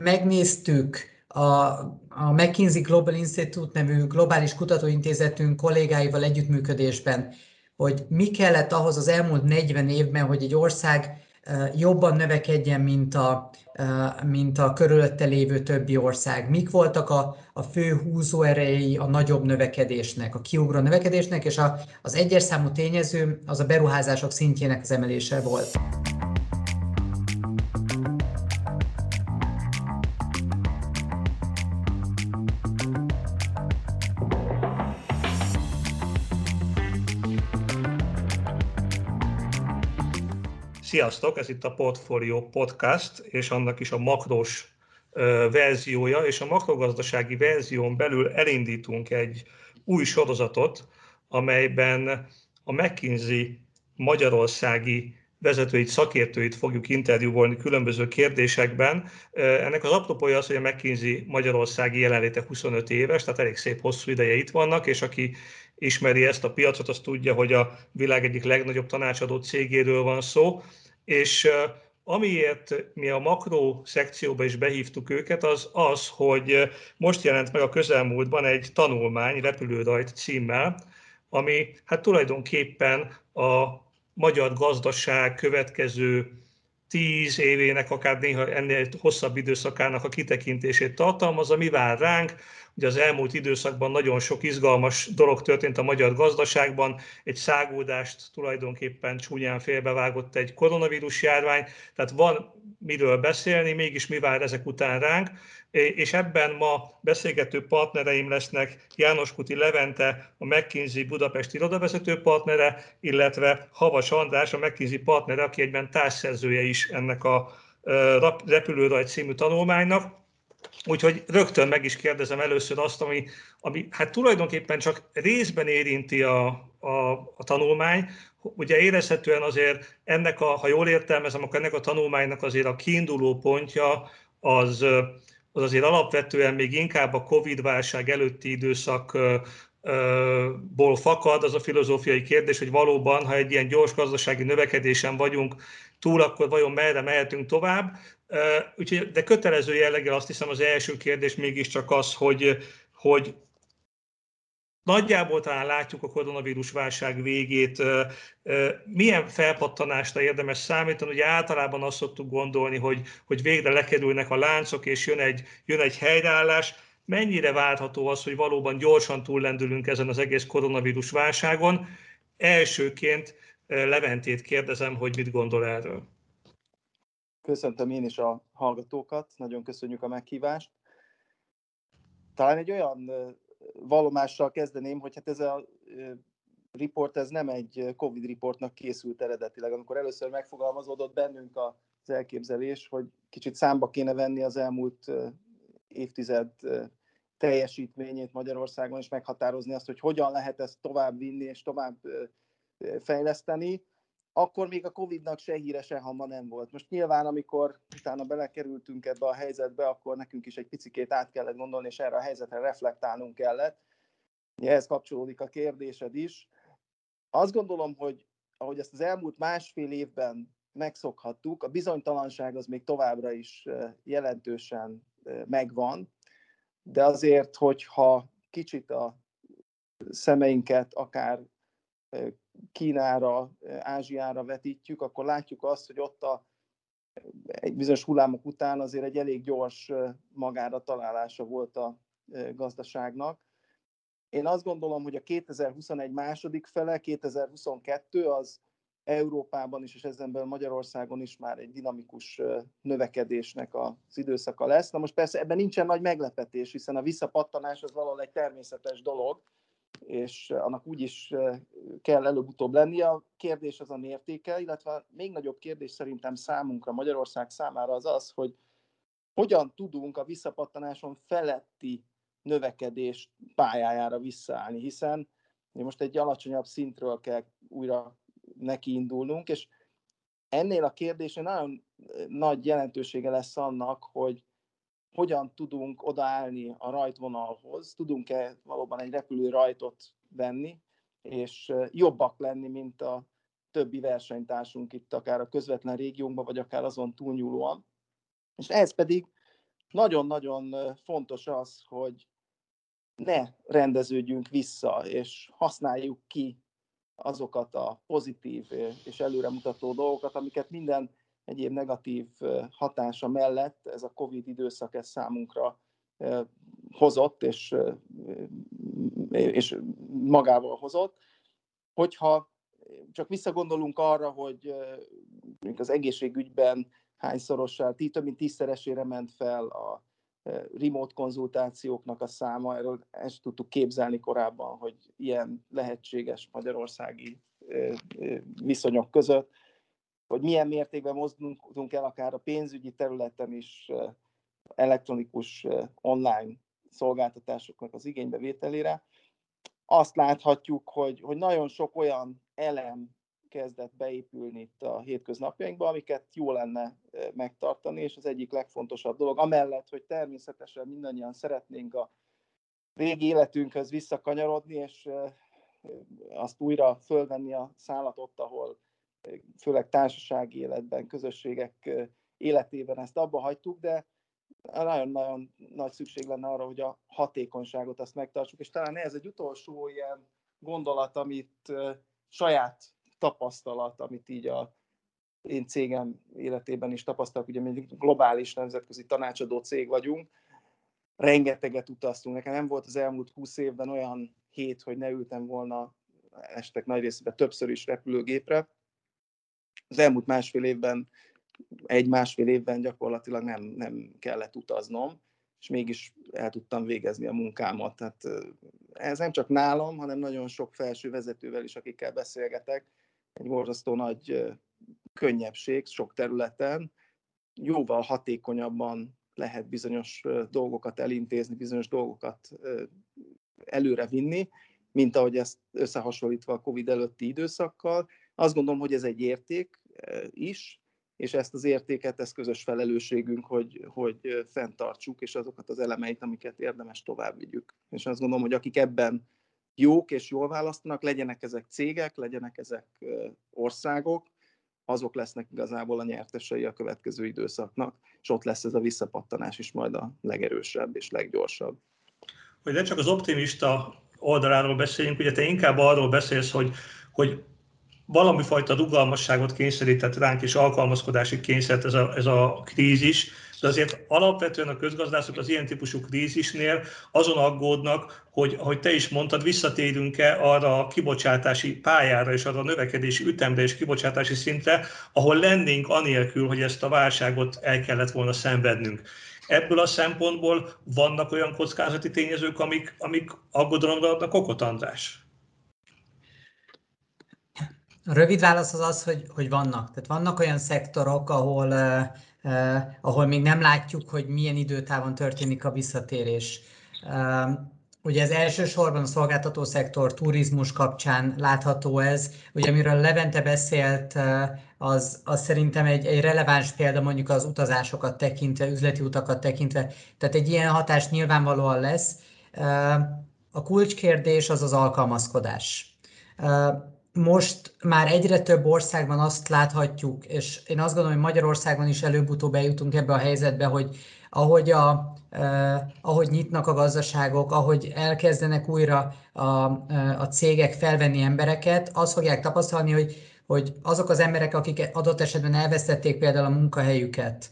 megnéztük a, a McKinsey Global Institute nevű globális kutatóintézetünk kollégáival együttműködésben, hogy mi kellett ahhoz az elmúlt 40 évben, hogy egy ország jobban növekedjen, mint a, mint a körülötte lévő többi ország. Mik voltak a, a fő húzóerei a nagyobb növekedésnek, a kiugró növekedésnek, és a, az egyes számú tényező az a beruházások szintjének az emelése volt. Sziasztok, ez itt a Portfolio Podcast, és annak is a makros verziója, és a makrogazdasági verzión belül elindítunk egy új sorozatot, amelyben a McKinsey magyarországi vezetőit, szakértőit fogjuk interjúvolni különböző kérdésekben. Ennek az apropója az, hogy a McKinsey Magyarországi jelenléte 25 éves, tehát elég szép hosszú ideje itt vannak, és aki ismeri ezt a piacot, az tudja, hogy a világ egyik legnagyobb tanácsadó cégéről van szó, és amiért mi a makro szekcióba is behívtuk őket, az az, hogy most jelent meg a közelmúltban egy tanulmány, repülőrajt címmel, ami hát tulajdonképpen a magyar gazdaság következő tíz évének, akár néha ennél hosszabb időszakának a kitekintését tartalmazza, mi vár ránk, Ugye az elmúlt időszakban nagyon sok izgalmas dolog történt a magyar gazdaságban, egy szágódást tulajdonképpen csúnyán félbevágott egy koronavírus járvány, tehát van miről beszélni, mégis mi vár ezek után ránk, és ebben ma beszélgető partnereim lesznek János Kuti Levente, a McKinsey Budapesti irodavezető partnere, illetve Havas András, a McKinsey partnere, aki egyben társszerzője is ennek a repülőrajt című tanulmánynak. Úgyhogy rögtön meg is kérdezem először azt, ami, ami hát tulajdonképpen csak részben érinti a, a, a tanulmány. Ugye érezhetően azért ennek a, ha jól értelmezem, akkor ennek a tanulmánynak azért a kiinduló pontja az, az azért alapvetően még inkább a Covid-válság előtti időszak ból fakad az a filozófiai kérdés, hogy valóban, ha egy ilyen gyors gazdasági növekedésen vagyunk túl, akkor vajon merre mehetünk tovább. Úgyhogy, de kötelező jelleggel azt hiszem az első kérdés mégiscsak az, hogy, hogy nagyjából talán látjuk a koronavírus válság végét. Milyen felpattanásra érdemes számítani? Ugye általában azt szoktuk gondolni, hogy, hogy végre lekerülnek a láncok, és jön egy, jön egy helyreállás. Mennyire várható az, hogy valóban gyorsan túllendülünk ezen az egész koronavírus válságon? Elsőként Leventét kérdezem, hogy mit gondol erről. Köszöntöm én is a hallgatókat, nagyon köszönjük a meghívást. Talán egy olyan vallomással kezdeném, hogy hát ez a report ez nem egy Covid reportnak készült eredetileg. Amikor először megfogalmazódott bennünk az elképzelés, hogy kicsit számba kéne venni az elmúlt évtized teljesítményét Magyarországon, és meghatározni azt, hogy hogyan lehet ezt tovább vinni és tovább fejleszteni, akkor még a Covid-nak se híre, se hama nem volt. Most nyilván, amikor utána belekerültünk ebbe a helyzetbe, akkor nekünk is egy picikét át kellett gondolni, és erre a helyzetre reflektálnunk kellett. Ehhez kapcsolódik a kérdésed is. Azt gondolom, hogy ahogy ezt az elmúlt másfél évben megszokhattuk, a bizonytalanság az még továbbra is jelentősen megvan, de azért, hogyha kicsit a szemeinket akár Kínára, Ázsiára vetítjük, akkor látjuk azt, hogy ott a, egy bizonyos hullámok után azért egy elég gyors magára találása volt a gazdaságnak. Én azt gondolom, hogy a 2021 második fele, 2022 az Európában is, és ezen belül Magyarországon is már egy dinamikus növekedésnek az időszaka lesz. Na most persze ebben nincsen nagy meglepetés, hiszen a visszapattanás az valahol egy természetes dolog, és annak úgy is kell előbb-utóbb lennie. A kérdés az a mértéke, illetve még nagyobb kérdés szerintem számunkra, Magyarország számára az az, hogy hogyan tudunk a visszapattanáson feletti növekedés pályájára visszaállni, hiszen most egy alacsonyabb szintről kell újra nekiindulnunk, és ennél a kérdésnél nagyon nagy jelentősége lesz annak, hogy hogyan tudunk odaállni a rajtvonalhoz, tudunk-e valóban egy repülő rajtot venni, és jobbak lenni, mint a többi versenytársunk itt, akár a közvetlen régiónkban, vagy akár azon túlnyúlóan. És ehhez pedig nagyon-nagyon fontos az, hogy ne rendeződjünk vissza, és használjuk ki azokat a pozitív és előremutató dolgokat, amiket minden egyéb negatív hatása mellett ez a Covid időszak ez számunkra hozott, és, és magával hozott. Hogyha csak visszagondolunk arra, hogy az egészségügyben hányszorossal, több mint tízszeresére ment fel a remote konzultációknak a száma, erről ezt tudtuk képzelni korábban, hogy ilyen lehetséges magyarországi viszonyok között, hogy milyen mértékben mozdulunk el akár a pénzügyi területen is elektronikus online szolgáltatásoknak az igénybevételére. Azt láthatjuk, hogy, hogy nagyon sok olyan elem kezdett beépülni itt a hétköznapjainkba, amiket jó lenne megtartani, és az egyik legfontosabb dolog, amellett, hogy természetesen mindannyian szeretnénk a régi életünkhöz visszakanyarodni, és azt újra fölvenni a szállat ott, ahol főleg társasági életben, közösségek életében ezt abba hagytuk, de nagyon-nagyon nagy szükség lenne arra, hogy a hatékonyságot azt megtartsuk, és talán ez egy utolsó ilyen gondolat, amit saját tapasztalat, amit így a én cégem életében is tapasztalok, ugye mi globális nemzetközi tanácsadó cég vagyunk, rengeteget utaztunk. Nekem nem volt az elmúlt húsz évben olyan hét, hogy ne ültem volna estek nagy részében többször is repülőgépre. Az elmúlt másfél évben, egy-másfél évben gyakorlatilag nem, nem kellett utaznom, és mégis el tudtam végezni a munkámat. Tehát ez nem csak nálam, hanem nagyon sok felső vezetővel is, akikkel beszélgetek, egy borzasztó nagy könnyebbség sok területen, jóval hatékonyabban lehet bizonyos dolgokat elintézni, bizonyos dolgokat előre vinni, mint ahogy ezt összehasonlítva a COVID előtti időszakkal. Azt gondolom, hogy ez egy érték is, és ezt az értéket, ez közös felelősségünk, hogy, hogy fenntartsuk, és azokat az elemeit, amiket érdemes tovább vigyük. És azt gondolom, hogy akik ebben jók és jól választanak, legyenek ezek cégek, legyenek ezek országok, azok lesznek igazából a nyertesei a következő időszaknak, és ott lesz ez a visszapattanás is majd a legerősebb és leggyorsabb. Hogy ne csak az optimista oldaláról beszéljünk, ugye te inkább arról beszélsz, hogy, hogy valami fajta rugalmasságot kényszerített ránk, és alkalmazkodási kényszert ez a, ez a krízis, de azért alapvetően a közgazdászok az ilyen típusú krízisnél azon aggódnak, hogy, hogy te is mondtad, visszatérünk-e arra a kibocsátási pályára és arra a növekedési ütemre és kibocsátási szintre, ahol lennénk anélkül, hogy ezt a válságot el kellett volna szenvednünk. Ebből a szempontból vannak olyan kockázati tényezők, amik, amik aggodalomra adnak okot, András? A rövid válasz az az, hogy, hogy vannak. Tehát vannak olyan szektorok, ahol, uh, uh, ahol még nem látjuk, hogy milyen időtávon történik a visszatérés. Uh, Ugye ez elsősorban a szolgáltató szektor, turizmus kapcsán látható ez. Ugye amiről Levente beszélt, az, az szerintem egy, egy releváns példa mondjuk az utazásokat tekintve, üzleti utakat tekintve. Tehát egy ilyen hatás nyilvánvalóan lesz. A kulcskérdés az az alkalmazkodás most már egyre több országban azt láthatjuk, és én azt gondolom, hogy Magyarországon is előbb-utóbb eljutunk ebbe a helyzetbe, hogy ahogy, a, eh, ahogy nyitnak a gazdaságok, ahogy elkezdenek újra a, a cégek felvenni embereket, azt fogják tapasztalni, hogy, hogy azok az emberek, akik adott esetben elvesztették például a munkahelyüket,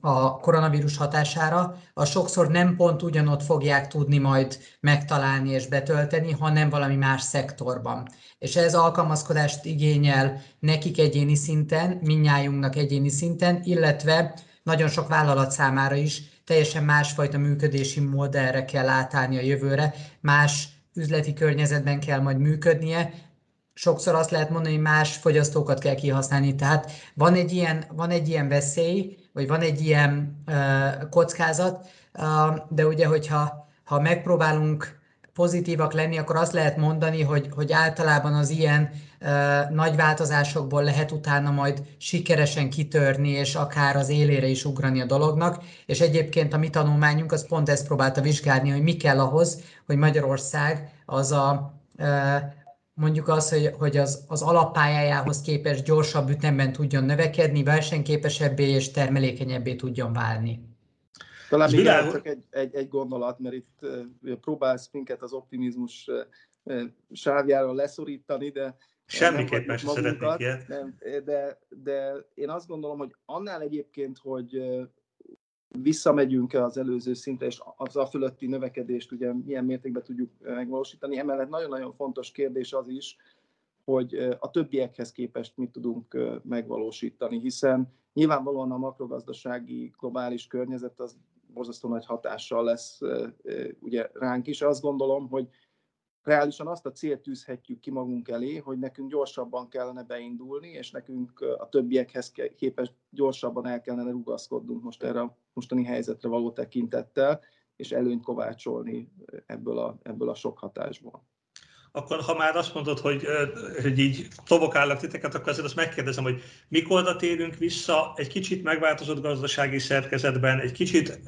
a koronavírus hatására, a sokszor nem pont ugyanott fogják tudni majd megtalálni és betölteni, hanem valami más szektorban. És ez alkalmazkodást igényel nekik egyéni szinten, minnyájunknak egyéni szinten, illetve nagyon sok vállalat számára is teljesen másfajta működési modellre kell átállni a jövőre, más üzleti környezetben kell majd működnie, sokszor azt lehet mondani, hogy más fogyasztókat kell kihasználni. Tehát van egy ilyen, van egy ilyen veszély, vagy van egy ilyen kockázat, de ugye, hogyha ha megpróbálunk pozitívak lenni, akkor azt lehet mondani, hogy, hogy általában az ilyen nagy változásokból lehet utána majd sikeresen kitörni, és akár az élére is ugrani a dolognak. És egyébként a mi tanulmányunk az pont ezt próbálta vizsgálni, hogy mi kell ahhoz, hogy Magyarország az a mondjuk az, hogy, hogy az, az alappályájához képest gyorsabb ütemben tudjon növekedni, versenyképesebbé és termelékenyebbé tudjon válni. Talán még világos... csak egy, egy, egy gondolat, mert itt próbálsz minket az optimizmus sávjára leszorítani, de Semmiképpen sem szeretnék ilyet. Nem, de, de én azt gondolom, hogy annál egyébként, hogy visszamegyünk-e az előző szintre, és az a fölötti növekedést ugye milyen mértékben tudjuk megvalósítani. Emellett nagyon-nagyon fontos kérdés az is, hogy a többiekhez képest mit tudunk megvalósítani, hiszen nyilvánvalóan a makrogazdasági globális környezet az borzasztó nagy hatással lesz ugye ránk is. Azt gondolom, hogy reálisan azt a célt tűzhetjük ki magunk elé, hogy nekünk gyorsabban kellene beindulni, és nekünk a többiekhez képest gyorsabban el kellene rugaszkodnunk most erre a mostani helyzetre való tekintettel, és előnyt kovácsolni ebből a, ebből a sok hatásból akkor ha már azt mondod, hogy, hogy így tobokállak titeket, akkor azért azt megkérdezem, hogy mikorra térünk vissza egy kicsit megváltozott gazdasági szerkezetben, egy kicsit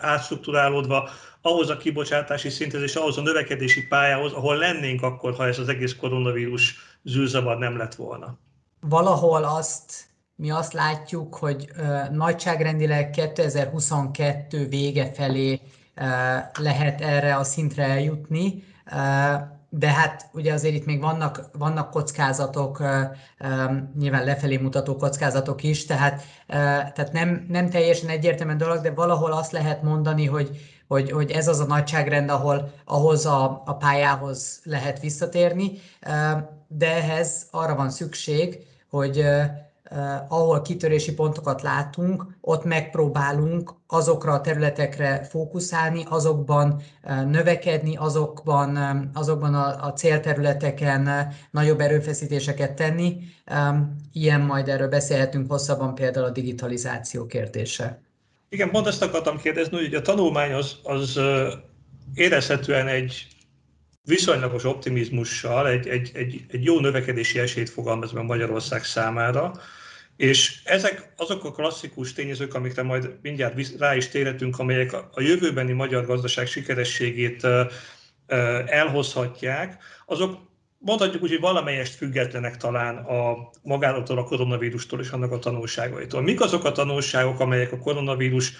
átstruktúrálódva ahhoz a kibocsátási szinthez és ahhoz a növekedési pályához, ahol lennénk akkor, ha ez az egész koronavírus zűrzavar nem lett volna? Valahol azt mi azt látjuk, hogy nagyságrendileg 2022 vége felé lehet erre a szintre eljutni de hát ugye azért itt még vannak, vannak kockázatok, nyilván lefelé mutató kockázatok is, tehát, tehát nem, nem teljesen egyértelmű dolog, de valahol azt lehet mondani, hogy, hogy, hogy ez az a nagyságrend, ahol ahhoz a, a pályához lehet visszatérni, de ehhez arra van szükség, hogy ahol kitörési pontokat látunk, ott megpróbálunk azokra a területekre fókuszálni, azokban növekedni, azokban, azokban a, a célterületeken nagyobb erőfeszítéseket tenni. Ilyen majd erről beszélhetünk hosszabban, például a digitalizáció kérdése. Igen, pont ezt akartam kérdezni, hogy a tanulmány az, az érezhetően egy viszonylagos optimizmussal egy, egy, egy, egy jó növekedési esélyt fogalmaz meg Magyarország számára. És ezek azok a klasszikus tényezők, amikre majd mindjárt rá is térhetünk, amelyek a jövőbeni magyar gazdaság sikerességét elhozhatják, azok mondhatjuk úgy, hogy valamelyest függetlenek talán a magától a koronavírustól és annak a tanulságaitól. Mik azok a tanulságok, amelyek a koronavírus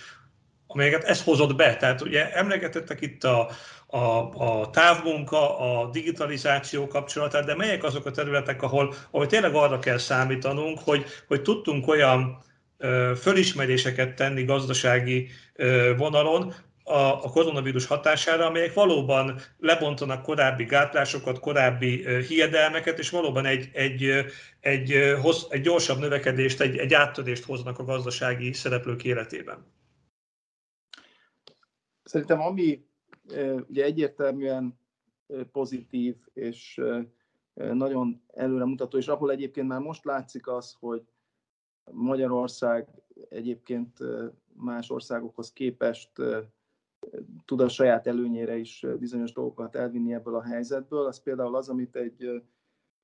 amelyeket ez hozott be. Tehát ugye emlegetettek itt a, a, a távmunka, a digitalizáció kapcsolatát, de melyek azok a területek, ahol, ahol tényleg arra kell számítanunk, hogy, hogy tudtunk olyan ö, fölismeréseket tenni gazdasági ö, vonalon, a, koronavírus hatására, amelyek valóban lebontanak korábbi gátlásokat, korábbi hiedelmeket, és valóban egy, egy, egy, egy, egy gyorsabb növekedést, egy, egy áttörést hoznak a gazdasági szereplők életében. Szerintem ami ugye egyértelműen pozitív és nagyon előremutató, és ahol egyébként már most látszik az, hogy Magyarország egyébként más országokhoz képest tud a saját előnyére is bizonyos dolgokat elvinni ebből a helyzetből. Az például az, amit egy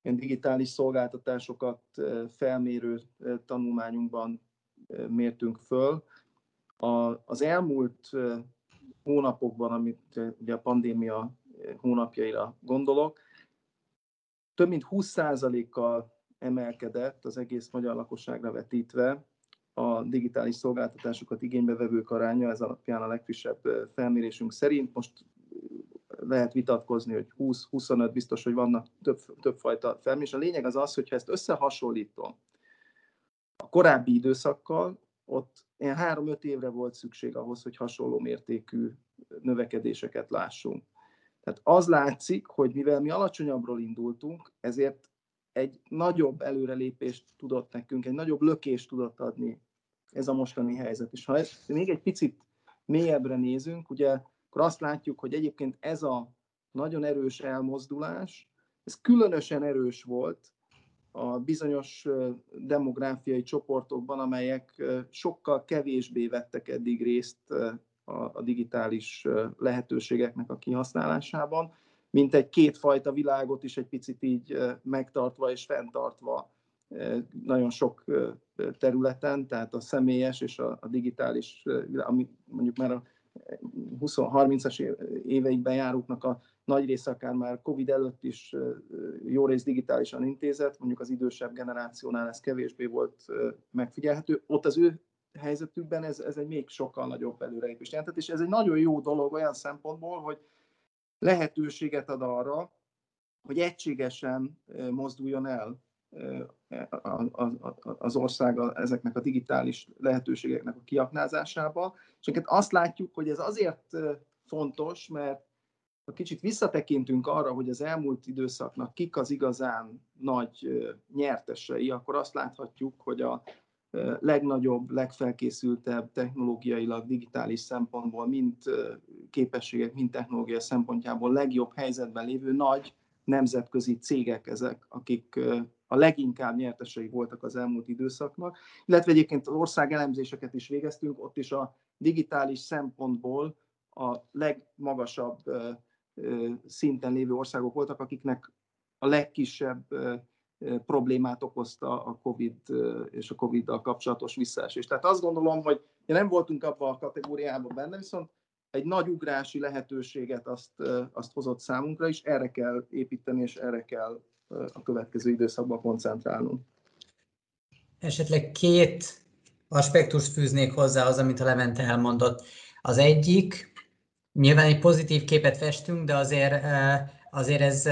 ilyen digitális szolgáltatásokat felmérő tanulmányunkban mértünk föl. Az elmúlt hónapokban, amit ugye a pandémia hónapjaira gondolok, több mint 20%-kal emelkedett az egész magyar lakosságra vetítve a digitális szolgáltatásokat igénybe vevők aránya, ez alapján a legfrissebb felmérésünk szerint. Most lehet vitatkozni, hogy 20-25, biztos, hogy vannak több, többfajta felmérés. A lényeg az az, hogyha ezt összehasonlítom a korábbi időszakkal, ott ilyen három-öt évre volt szükség ahhoz, hogy hasonló mértékű növekedéseket lássunk. Tehát az látszik, hogy mivel mi alacsonyabbról indultunk, ezért egy nagyobb előrelépést tudott nekünk, egy nagyobb lökést tudott adni ez a mostani helyzet. És ha ezt még egy picit mélyebbre nézünk, ugye, akkor azt látjuk, hogy egyébként ez a nagyon erős elmozdulás, ez különösen erős volt a bizonyos demográfiai csoportokban, amelyek sokkal kevésbé vettek eddig részt a digitális lehetőségeknek a kihasználásában, mint egy kétfajta világot is egy picit így megtartva és fenntartva nagyon sok területen, tehát a személyes és a, digitális, ami mondjuk már a 20-30-as éveikben járóknak a nagy része akár már Covid előtt is jó rész digitálisan intézett, mondjuk az idősebb generációnál ez kevésbé volt megfigyelhető. Ott az ő helyzetükben ez, ez egy még sokkal nagyobb előrelépést jelentett, és ez egy nagyon jó dolog olyan szempontból, hogy lehetőséget ad arra, hogy egységesen mozduljon el az ország ezeknek a digitális lehetőségeknek a kiaknázásába. És azt látjuk, hogy ez azért fontos, mert ha kicsit visszatekintünk arra, hogy az elmúlt időszaknak kik az igazán nagy nyertesei, akkor azt láthatjuk, hogy a legnagyobb, legfelkészültebb technológiailag, digitális szempontból, mind képességek, mind technológia szempontjából legjobb helyzetben lévő nagy nemzetközi cégek ezek, akik a leginkább nyertesei voltak az elmúlt időszaknak, illetve egyébként az ország elemzéseket is végeztünk, ott is a digitális szempontból a legmagasabb szinten lévő országok voltak, akiknek a legkisebb problémát okozta a COVID és a COVID-dal kapcsolatos visszaesés. Tehát azt gondolom, hogy nem voltunk abban a kategóriában benne, viszont egy nagy ugrási lehetőséget azt, azt hozott számunkra, és erre kell építeni, és erre kell a következő időszakban koncentrálnunk. Esetleg két aspektust fűznék hozzá az, amit a Levente elmondott. Az egyik, nyilván egy pozitív képet festünk, de azért, azért ez,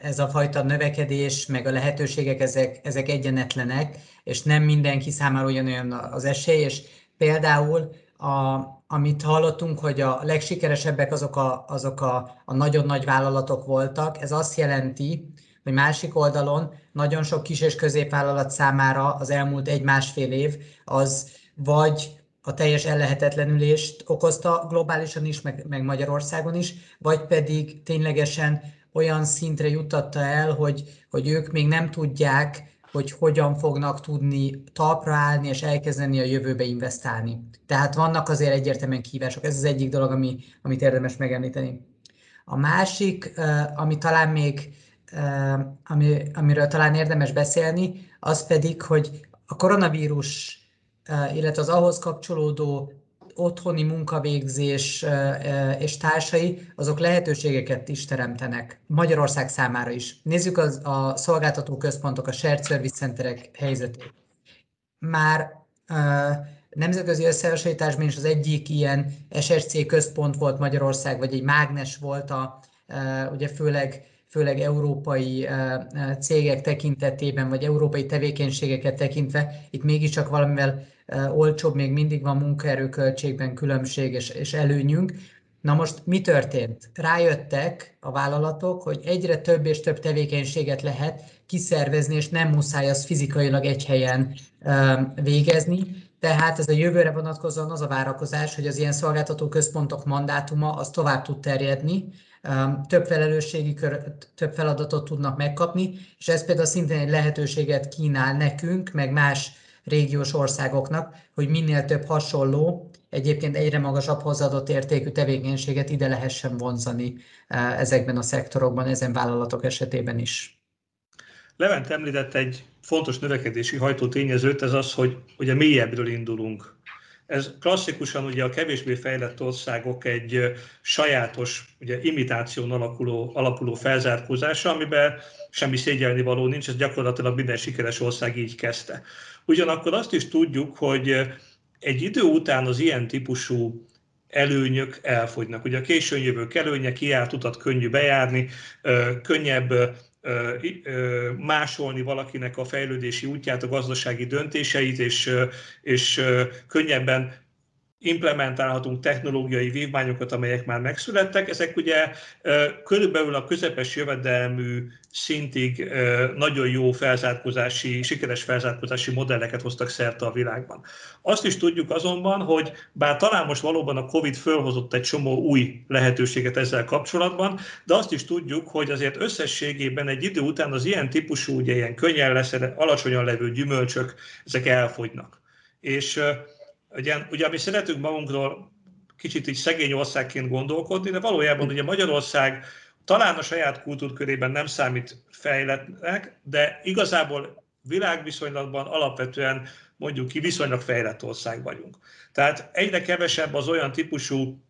ez a fajta növekedés, meg a lehetőségek, ezek, ezek egyenetlenek, és nem mindenki számára ugyanolyan az esély, és például a, amit hallottunk, hogy a legsikeresebbek azok a, azok a, a nagyon nagy vállalatok voltak, ez azt jelenti, hogy másik oldalon nagyon sok kis és középvállalat számára az elmúlt egy-másfél év az vagy a teljes ellehetetlenülést okozta globálisan is, meg, meg Magyarországon is, vagy pedig ténylegesen olyan szintre juttatta el, hogy, hogy ők még nem tudják, hogy hogyan fognak tudni talpra állni és elkezdeni a jövőbe investálni. Tehát vannak azért egyértelműen kívások. Ez az egyik dolog, ami, amit érdemes megemlíteni. A másik, ami talán még, ami, amiről talán érdemes beszélni, az pedig, hogy a koronavírus, illetve az ahhoz kapcsolódó otthoni munkavégzés és társai, azok lehetőségeket is teremtenek Magyarország számára is. Nézzük az, a szolgáltató központok, a shared service centerek helyzetét. Már nemzetközi összehasonlításban is az egyik ilyen SSC központ volt Magyarország, vagy egy mágnes volt a, ugye főleg főleg európai cégek tekintetében, vagy európai tevékenységeket tekintve, itt mégiscsak valamivel olcsóbb, még mindig van munkaerőköltségben különbség és, és előnyünk. Na most mi történt? Rájöttek a vállalatok, hogy egyre több és több tevékenységet lehet kiszervezni, és nem muszáj az fizikailag egy helyen végezni. Tehát ez a jövőre vonatkozóan az a várakozás, hogy az ilyen szolgáltató központok mandátuma az tovább tud terjedni, több felelősségi kör, több feladatot tudnak megkapni, és ez például szintén egy lehetőséget kínál nekünk, meg más régiós országoknak, hogy minél több hasonló, egyébként egyre magasabb hozzáadott értékű tevékenységet ide lehessen vonzani ezekben a szektorokban, ezen vállalatok esetében is. Levent említett egy fontos növekedési hajtó tényezőt, ez az, hogy ugye mélyebbről indulunk. Ez klasszikusan ugye a kevésbé fejlett országok egy sajátos ugye, imitáción alakuló, alapuló felzárkózása, amiben semmi szégyelni való nincs, ez gyakorlatilag minden sikeres ország így kezdte. Ugyanakkor azt is tudjuk, hogy egy idő után az ilyen típusú előnyök elfogynak. Ugye a későn jövők előnye, kiárt utat könnyű bejárni, könnyebb másolni valakinek a fejlődési útját, a gazdasági döntéseit, és, és könnyebben implementálhatunk technológiai vívmányokat, amelyek már megszülettek. Ezek ugye körülbelül a közepes jövedelmű szintig nagyon jó felzárkózási, sikeres felzárkózási modelleket hoztak szerte a világban. Azt is tudjuk azonban, hogy bár talán most valóban a COVID fölhozott egy csomó új lehetőséget ezzel kapcsolatban, de azt is tudjuk, hogy azért összességében egy idő után az ilyen típusú, ugye ilyen könnyen leszed, alacsonyan levő gyümölcsök, ezek elfogynak. És ugye, ugye mi szeretünk magunkról kicsit így szegény országként gondolkodni, de valójában ugye Magyarország talán a saját kultúrkörében nem számít fejletnek, de igazából világviszonylatban alapvetően mondjuk ki viszonylag fejlett ország vagyunk. Tehát egyre kevesebb az olyan típusú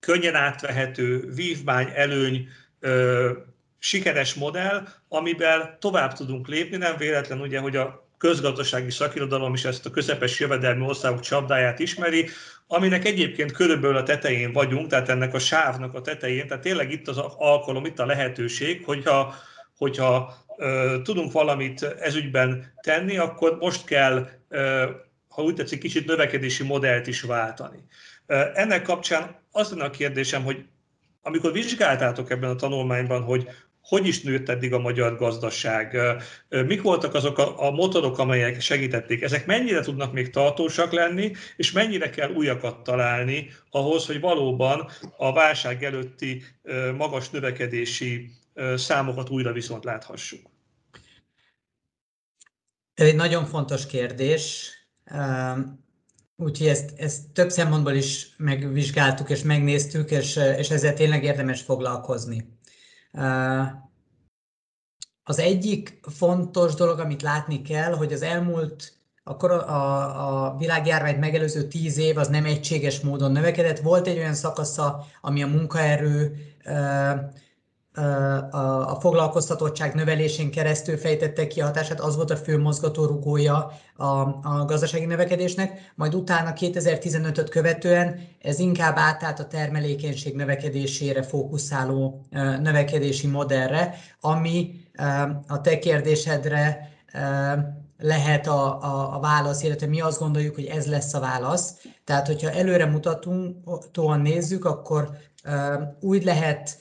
könnyen átvehető vívmány, előny, ö, sikeres modell, amivel tovább tudunk lépni. Nem véletlen ugye, hogy a közgazdasági szakirodalom is ezt a közepes jövedelmi országok csapdáját ismeri, aminek egyébként körülbelül a tetején vagyunk, tehát ennek a sávnak a tetején, tehát tényleg itt az alkalom, itt a lehetőség, hogyha, hogyha uh, tudunk valamit ezügyben tenni, akkor most kell, uh, ha úgy tetszik, kicsit növekedési modellt is váltani. Uh, ennek kapcsán az lenne a kérdésem, hogy amikor vizsgáltátok ebben a tanulmányban, hogy hogy is nőtt eddig a magyar gazdaság, mik voltak azok a, a motorok, amelyek segítették, ezek mennyire tudnak még tartósak lenni, és mennyire kell újakat találni ahhoz, hogy valóban a válság előtti magas növekedési számokat újra viszont láthassuk. Ez egy nagyon fontos kérdés. Úgyhogy ezt, ezt több szempontból is megvizsgáltuk és megnéztük, és, és ezzel tényleg érdemes foglalkozni. Az egyik fontos dolog, amit látni kell, hogy az elmúlt akkor a, a világjárványt megelőző tíz év az nem egységes módon növekedett. Volt egy olyan szakasza, ami a munkaerő a, foglalkoztatottság növelésén keresztül fejtette ki a hatását, az volt a fő mozgatórugója a, a gazdasági növekedésnek, majd utána 2015-öt követően ez inkább átállt a termelékenység növekedésére fókuszáló növekedési modellre, ami a te kérdésedre lehet a, a, a válasz, illetve mi azt gondoljuk, hogy ez lesz a válasz. Tehát, hogyha előre mutatóan nézzük, akkor úgy lehet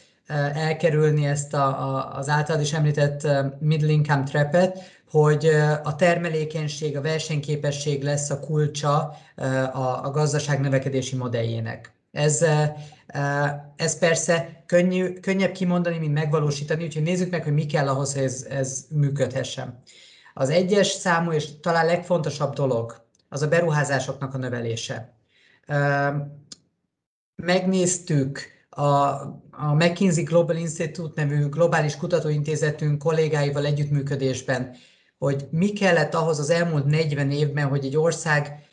elkerülni ezt a, a, az általad is említett middle income trapet, hogy a termelékenység, a versenyképesség lesz a kulcsa a, a gazdaság növekedési modelljének. Ez, ez persze könnyű, könnyebb kimondani, mint megvalósítani, úgyhogy nézzük meg, hogy mi kell ahhoz, hogy ez, ez működhessen. Az egyes számú és talán legfontosabb dolog az a beruházásoknak a növelése. Megnéztük a, a McKinsey Global Institute nevű globális kutatóintézetünk kollégáival együttműködésben, hogy mi kellett ahhoz az elmúlt 40 évben, hogy egy ország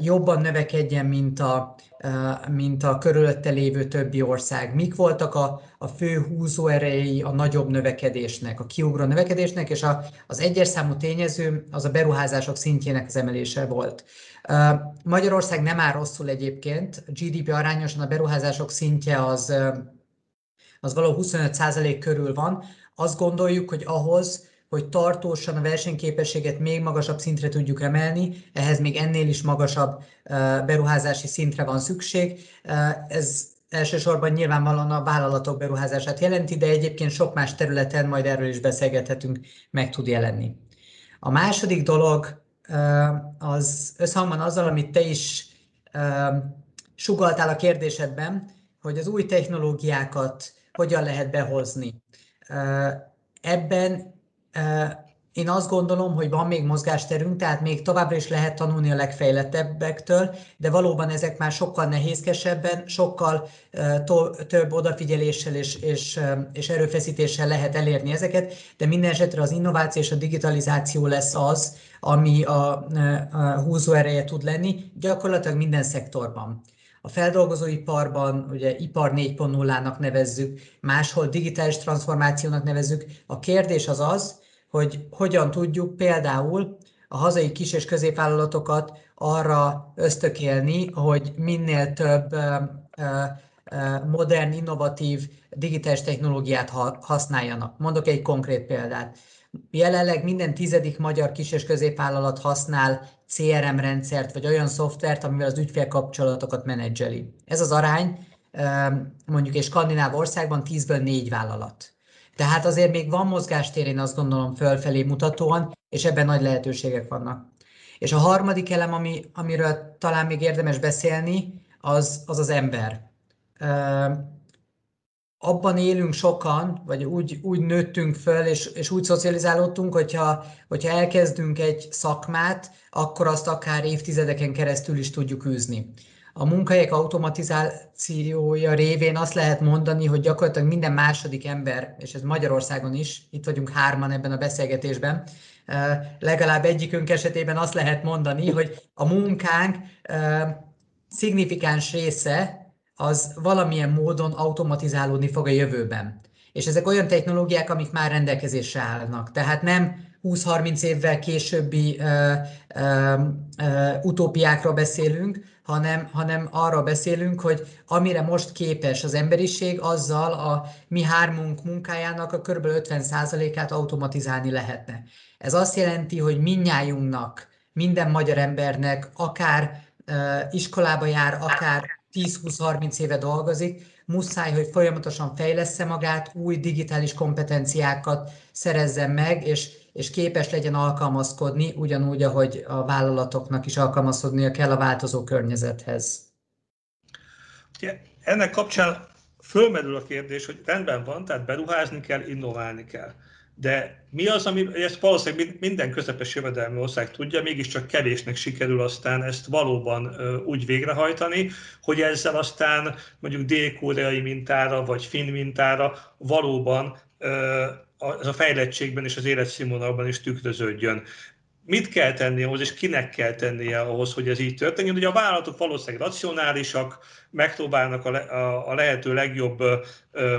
jobban növekedjen, mint a, mint a körülötte lévő többi ország. Mik voltak a, a fő húzóerei a nagyobb növekedésnek, a kiugró növekedésnek, és a, az egyes számú tényező az a beruházások szintjének az emelése volt. Magyarország nem áll rosszul egyébként, GDP arányosan a beruházások szintje az, az való 25% körül van. Azt gondoljuk, hogy ahhoz, hogy tartósan a versenyképességet még magasabb szintre tudjuk emelni, ehhez még ennél is magasabb beruházási szintre van szükség. Ez elsősorban nyilvánvalóan a vállalatok beruházását jelenti, de egyébként sok más területen, majd erről is beszélgethetünk, meg tud jelenni. A második dolog az összhangban azzal, amit te is sugaltál a kérdésedben, hogy az új technológiákat hogyan lehet behozni. Ebben én azt gondolom, hogy van még mozgásterünk, tehát még továbbra is lehet tanulni a legfejlettebbektől, de valóban ezek már sokkal nehézkesebben, sokkal több odafigyeléssel és, és, és erőfeszítéssel lehet elérni ezeket, de minden esetre az innováció és a digitalizáció lesz az, ami a, a húzóereje tud lenni, gyakorlatilag minden szektorban a feldolgozóiparban ugye ipar 4.0-nak nevezzük, máshol digitális transformációnak nevezzük. A kérdés az az, hogy hogyan tudjuk például a hazai kis- és középvállalatokat arra ösztökélni, hogy minél több modern, innovatív digitális technológiát használjanak. Mondok egy konkrét példát. Jelenleg minden tizedik magyar kis- és középvállalat használ CRM rendszert, vagy olyan szoftvert, amivel az ügyfélkapcsolatokat menedzseli. Ez az arány mondjuk egy skandináv országban 10-ből 4 vállalat. Tehát azért még van mozgástér, én azt gondolom fölfelé mutatóan, és ebben nagy lehetőségek vannak. És a harmadik elem, ami, amiről talán még érdemes beszélni, az az, az ember. Abban élünk sokan, vagy úgy, úgy nőttünk föl, és, és úgy szocializálódtunk, hogyha, hogyha elkezdünk egy szakmát, akkor azt akár évtizedeken keresztül is tudjuk űzni. A munkahelyek automatizációja révén azt lehet mondani, hogy gyakorlatilag minden második ember, és ez Magyarországon is, itt vagyunk hárman ebben a beszélgetésben, legalább egyikünk esetében azt lehet mondani, hogy a munkánk szignifikáns része az valamilyen módon automatizálódni fog a jövőben. És ezek olyan technológiák, amik már rendelkezésre állnak. Tehát nem 20-30 évvel későbbi ö, ö, ö, utópiákról beszélünk, hanem, hanem arra beszélünk, hogy amire most képes az emberiség, azzal a mi hármunk munkájának a kb. 50%-át automatizálni lehetne. Ez azt jelenti, hogy minnyájunknak, minden magyar embernek, akár iskolába jár, akár 10-20-30 éve dolgozik, muszáj, hogy folyamatosan fejlessze magát, új digitális kompetenciákat szerezzen meg, és, és képes legyen alkalmazkodni, ugyanúgy, ahogy a vállalatoknak is alkalmazkodnia kell a változó környezethez. Ennek kapcsán fölmerül a kérdés, hogy rendben van, tehát beruházni kell, innoválni kell. De mi az, ami, ezt valószínűleg minden közepes jövedelmi ország tudja, mégiscsak kevésnek sikerül aztán ezt valóban úgy végrehajtani, hogy ezzel aztán mondjuk dél-koreai mintára, vagy finn mintára valóban ez a fejlettségben és az életszínvonalban is tükröződjön mit kell tenni ahhoz, és kinek kell tennie ahhoz, hogy ez így történjen. Ugye a vállalatok valószínűleg racionálisak, megpróbálnak a, le, a, a lehető legjobb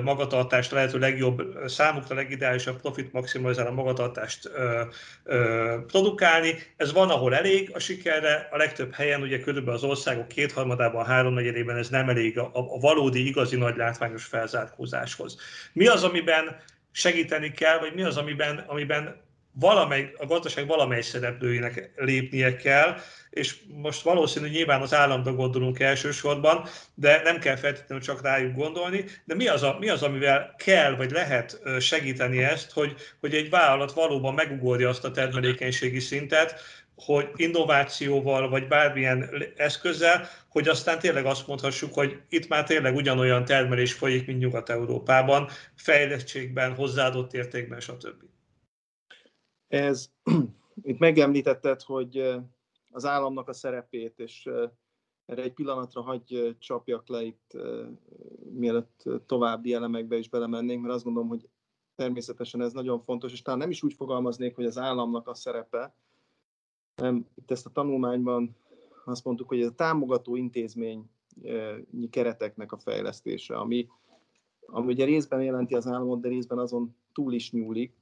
magatartást, a lehető legjobb számukra legideálisabb profit maximalizálni a magatartást ö, ö, produkálni. Ez van, ahol elég a sikerre, a legtöbb helyen, ugye körülbelül az országok kétharmadában, háromnegyedében ez nem elég a, a valódi, igazi nagy látványos felzárkózáshoz. Mi az, amiben segíteni kell, vagy mi az, amiben, amiben valamely, a gazdaság valamely szereplőinek lépnie kell, és most valószínű, nyilván az államra gondolunk elsősorban, de nem kell feltétlenül csak rájuk gondolni, de mi az, a, mi az amivel kell vagy lehet segíteni ezt, hogy, hogy egy vállalat valóban megugorja azt a termelékenységi szintet, hogy innovációval, vagy bármilyen eszközzel, hogy aztán tényleg azt mondhassuk, hogy itt már tényleg ugyanolyan termelés folyik, mint Nyugat-Európában, fejlettségben, hozzáadott értékben, stb. Ez, itt megemlítetted, hogy az államnak a szerepét, és erre egy pillanatra hagy csapjak le itt, mielőtt további elemekbe is belemennénk, mert azt gondolom, hogy természetesen ez nagyon fontos, és talán nem is úgy fogalmaznék, hogy az államnak a szerepe, nem, itt ezt a tanulmányban azt mondtuk, hogy ez a támogató intézményi kereteknek a fejlesztése, ami, ami ugye részben jelenti az államot, de részben azon túl is nyúlik,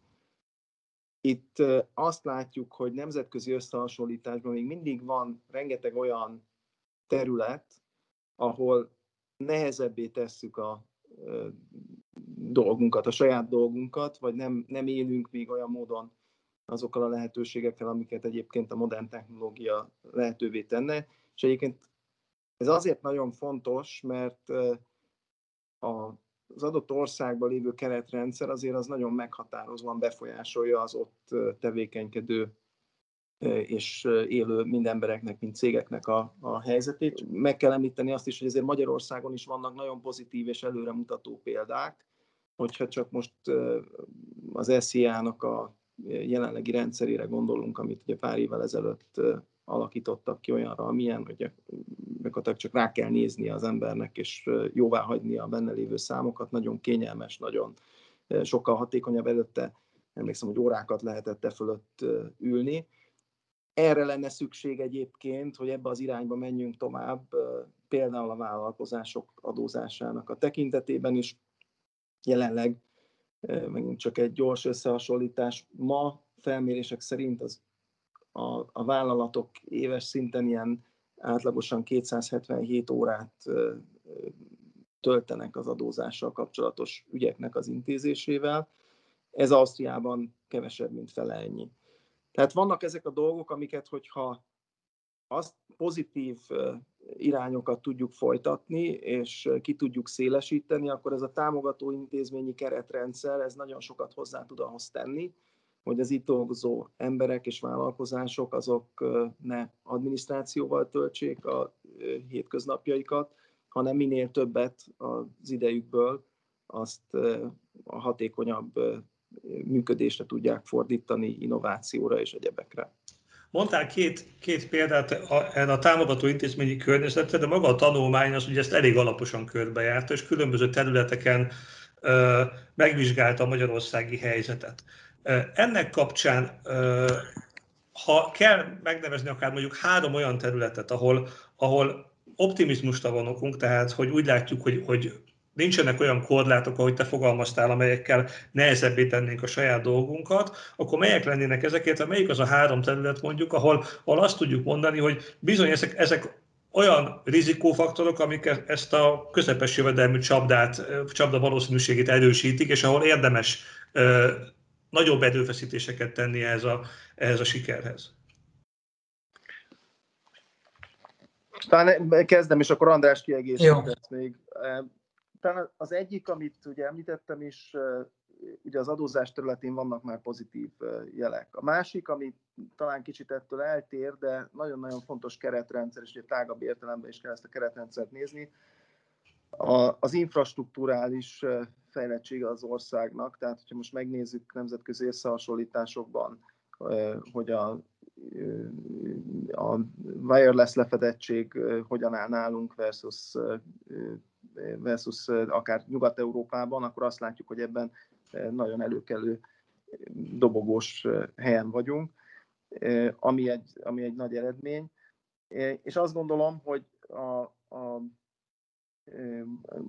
itt azt látjuk, hogy nemzetközi összehasonlításban még mindig van rengeteg olyan terület, ahol nehezebbé tesszük a dolgunkat, a saját dolgunkat, vagy nem, nem élünk még olyan módon azokkal a lehetőségekkel, amiket egyébként a modern technológia lehetővé tenne. És egyébként ez azért nagyon fontos, mert a az adott országban lévő keretrendszer azért az nagyon meghatározóan befolyásolja az ott tevékenykedő és élő mind embereknek, mind cégeknek a, a helyzetét. Meg kell említeni azt is, hogy azért Magyarországon is vannak nagyon pozitív és előremutató példák, hogyha csak most az SZIA-nak a jelenlegi rendszerére gondolunk, amit ugye pár évvel ezelőtt alakítottak ki olyanra, amilyen, hogy gyakorlatilag csak rá kell nézni az embernek, és jóvá hagyni a benne lévő számokat. Nagyon kényelmes, nagyon sokkal hatékonyabb előtte. Emlékszem, hogy órákat lehetett e fölött ülni. Erre lenne szükség egyébként, hogy ebbe az irányba menjünk tovább, például a vállalkozások adózásának a tekintetében is. Jelenleg megint csak egy gyors összehasonlítás. Ma felmérések szerint az a, a vállalatok éves szinten ilyen átlagosan 277 órát töltenek az adózással kapcsolatos ügyeknek az intézésével. Ez Ausztriában kevesebb, mint fele ennyi. Tehát vannak ezek a dolgok, amiket, hogyha azt pozitív irányokat tudjuk folytatni, és ki tudjuk szélesíteni, akkor ez a támogató intézményi keretrendszer, ez nagyon sokat hozzá tud ahhoz tenni, hogy az itt dolgozó emberek és vállalkozások azok ne adminisztrációval töltsék a hétköznapjaikat, hanem minél többet az idejükből azt a hatékonyabb működésre tudják fordítani, innovációra és egyebekre. Mondtál két, két példát a, a támogató intézményi környezetre, de maga a tanulmány az ugye ezt elég alaposan körbejárta, és különböző területeken ö, megvizsgálta a magyarországi helyzetet. Ennek kapcsán, ha kell megnevezni akár mondjuk három olyan területet, ahol, ahol optimizmusra van okunk, tehát hogy úgy látjuk, hogy, hogy nincsenek olyan korlátok, ahogy te fogalmaztál, amelyekkel nehezebbé tennénk a saját dolgunkat, akkor melyek lennének ezeket, melyik az a három terület mondjuk, ahol, ahol azt tudjuk mondani, hogy bizony ezek, ezek olyan rizikófaktorok, amik e- ezt a közepes jövedelmű csapdát, csapda valószínűségét erősítik, és ahol érdemes ö, nagyobb erőfeszítéseket tenni ehhez a, ehhez a sikerhez. Talán kezdem, és akkor András kiegészített még. Talán az egyik, amit ugye említettem is, ugye az adózás területén vannak már pozitív jelek. A másik, ami talán kicsit ettől eltér, de nagyon-nagyon fontos keretrendszer, és ugye tágabb értelemben is kell ezt a keretrendszert nézni, a, az infrastruktúrális fejlettsége az országnak, tehát hogyha most megnézzük nemzetközi összehasonlításokban, hogy a, a wireless lefedettség hogyan áll nálunk versus, versus akár Nyugat-Európában, akkor azt látjuk, hogy ebben nagyon előkelő dobogós helyen vagyunk, ami egy, ami egy nagy eredmény. És azt gondolom, hogy, a, a,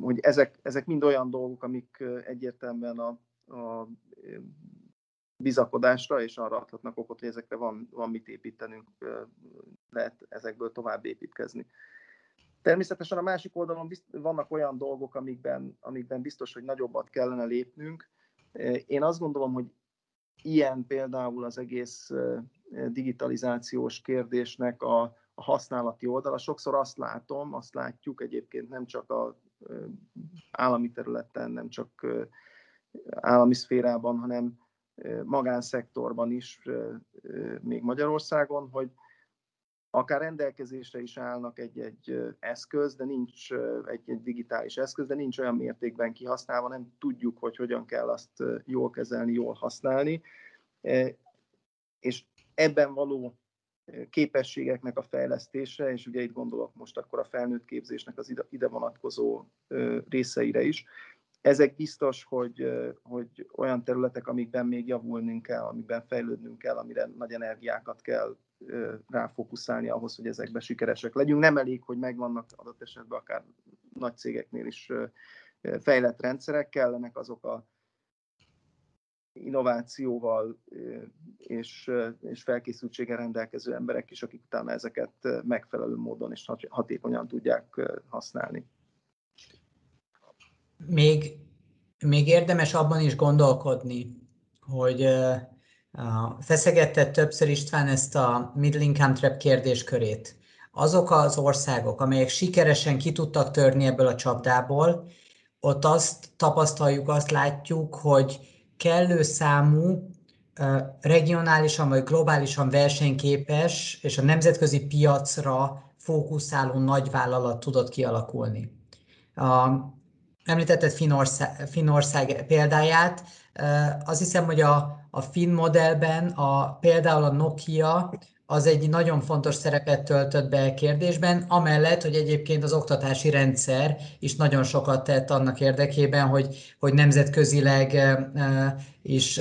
hogy ezek, ezek mind olyan dolgok, amik egyértelműen a, a bizakodásra, és arra adhatnak okot, hogy ezekre van, van mit építenünk, lehet ezekből tovább építkezni. Természetesen a másik oldalon vannak olyan dolgok, amikben, amikben biztos, hogy nagyobbat kellene lépnünk, én azt gondolom, hogy ilyen például az egész digitalizációs kérdésnek a, a használati oldala. Sokszor azt látom, azt látjuk egyébként nem csak a állami területen, nem csak állami szférában, hanem magánszektorban is, még Magyarországon, hogy akár rendelkezésre is állnak egy-egy eszköz, de nincs egy-egy digitális eszköz, de nincs olyan mértékben kihasználva, nem tudjuk, hogy hogyan kell azt jól kezelni, jól használni. És ebben való képességeknek a fejlesztése, és ugye itt gondolok most akkor a felnőtt képzésnek az ide vonatkozó részeire is, ezek biztos, hogy, hogy olyan területek, amikben még javulnunk kell, amikben fejlődnünk kell, amire nagy energiákat kell ráfókuszálni ahhoz, hogy ezekben sikeresek legyünk. Nem elég, hogy megvannak adott esetben akár nagy cégeknél is fejlett rendszerek, kellenek azok a innovációval és, és felkészültséggel rendelkező emberek is, akik utána ezeket megfelelő módon és hatékonyan tudják használni. Még, még érdemes abban is gondolkodni, hogy feszegette többször István ezt a middle income trap kérdéskörét. Azok az országok, amelyek sikeresen ki tudtak törni ebből a csapdából, ott azt tapasztaljuk, azt látjuk, hogy kellő számú regionálisan vagy globálisan versenyképes és a nemzetközi piacra fókuszáló nagyvállalat tudott kialakulni. Említetted Finország, Finország példáját, azt hiszem, hogy a, a finn modellben a, például a Nokia az egy nagyon fontos szerepet töltött be a kérdésben, amellett, hogy egyébként az oktatási rendszer is nagyon sokat tett annak érdekében, hogy, hogy nemzetközileg is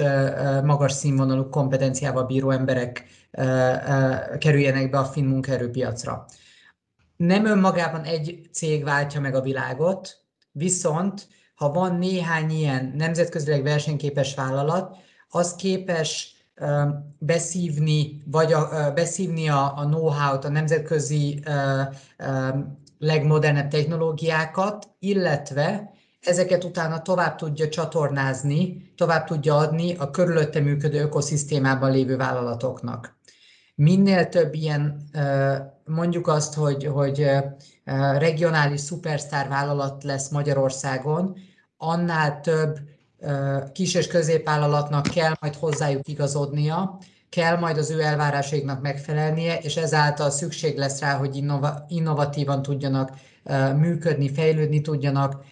magas színvonalú kompetenciával bíró emberek kerüljenek be a finn munkaerőpiacra. Nem önmagában egy cég váltja meg a világot, viszont ha van néhány ilyen nemzetközileg versenyképes vállalat, az képes beszívni, vagy a, beszívni a, a know-how-t, a nemzetközi legmodernebb technológiákat, illetve ezeket utána tovább tudja csatornázni, tovább tudja adni a körülötte működő ökoszisztémában lévő vállalatoknak. Minél több ilyen, mondjuk azt, hogy, hogy regionális szupersztár vállalat lesz Magyarországon, annál több kis- és középvállalatnak kell majd hozzájuk igazodnia, kell majd az ő elvárásaiknak megfelelnie, és ezáltal szükség lesz rá, hogy innova, innovatívan tudjanak működni, fejlődni tudjanak,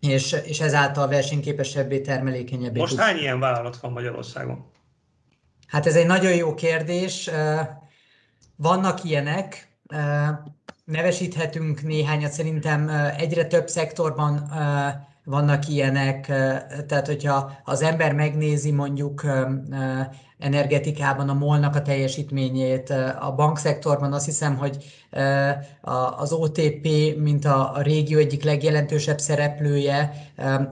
és, és ezáltal versenyképesebbé, termelékenyebbé. Most hány ilyen vállalat van Magyarországon? Hát ez egy nagyon jó kérdés. Vannak ilyenek, nevesíthetünk néhányat, szerintem egyre több szektorban vannak ilyenek, tehát hogyha az ember megnézi mondjuk energetikában a molnak a teljesítményét, a bankszektorban azt hiszem, hogy az OTP, mint a régió egyik legjelentősebb szereplője,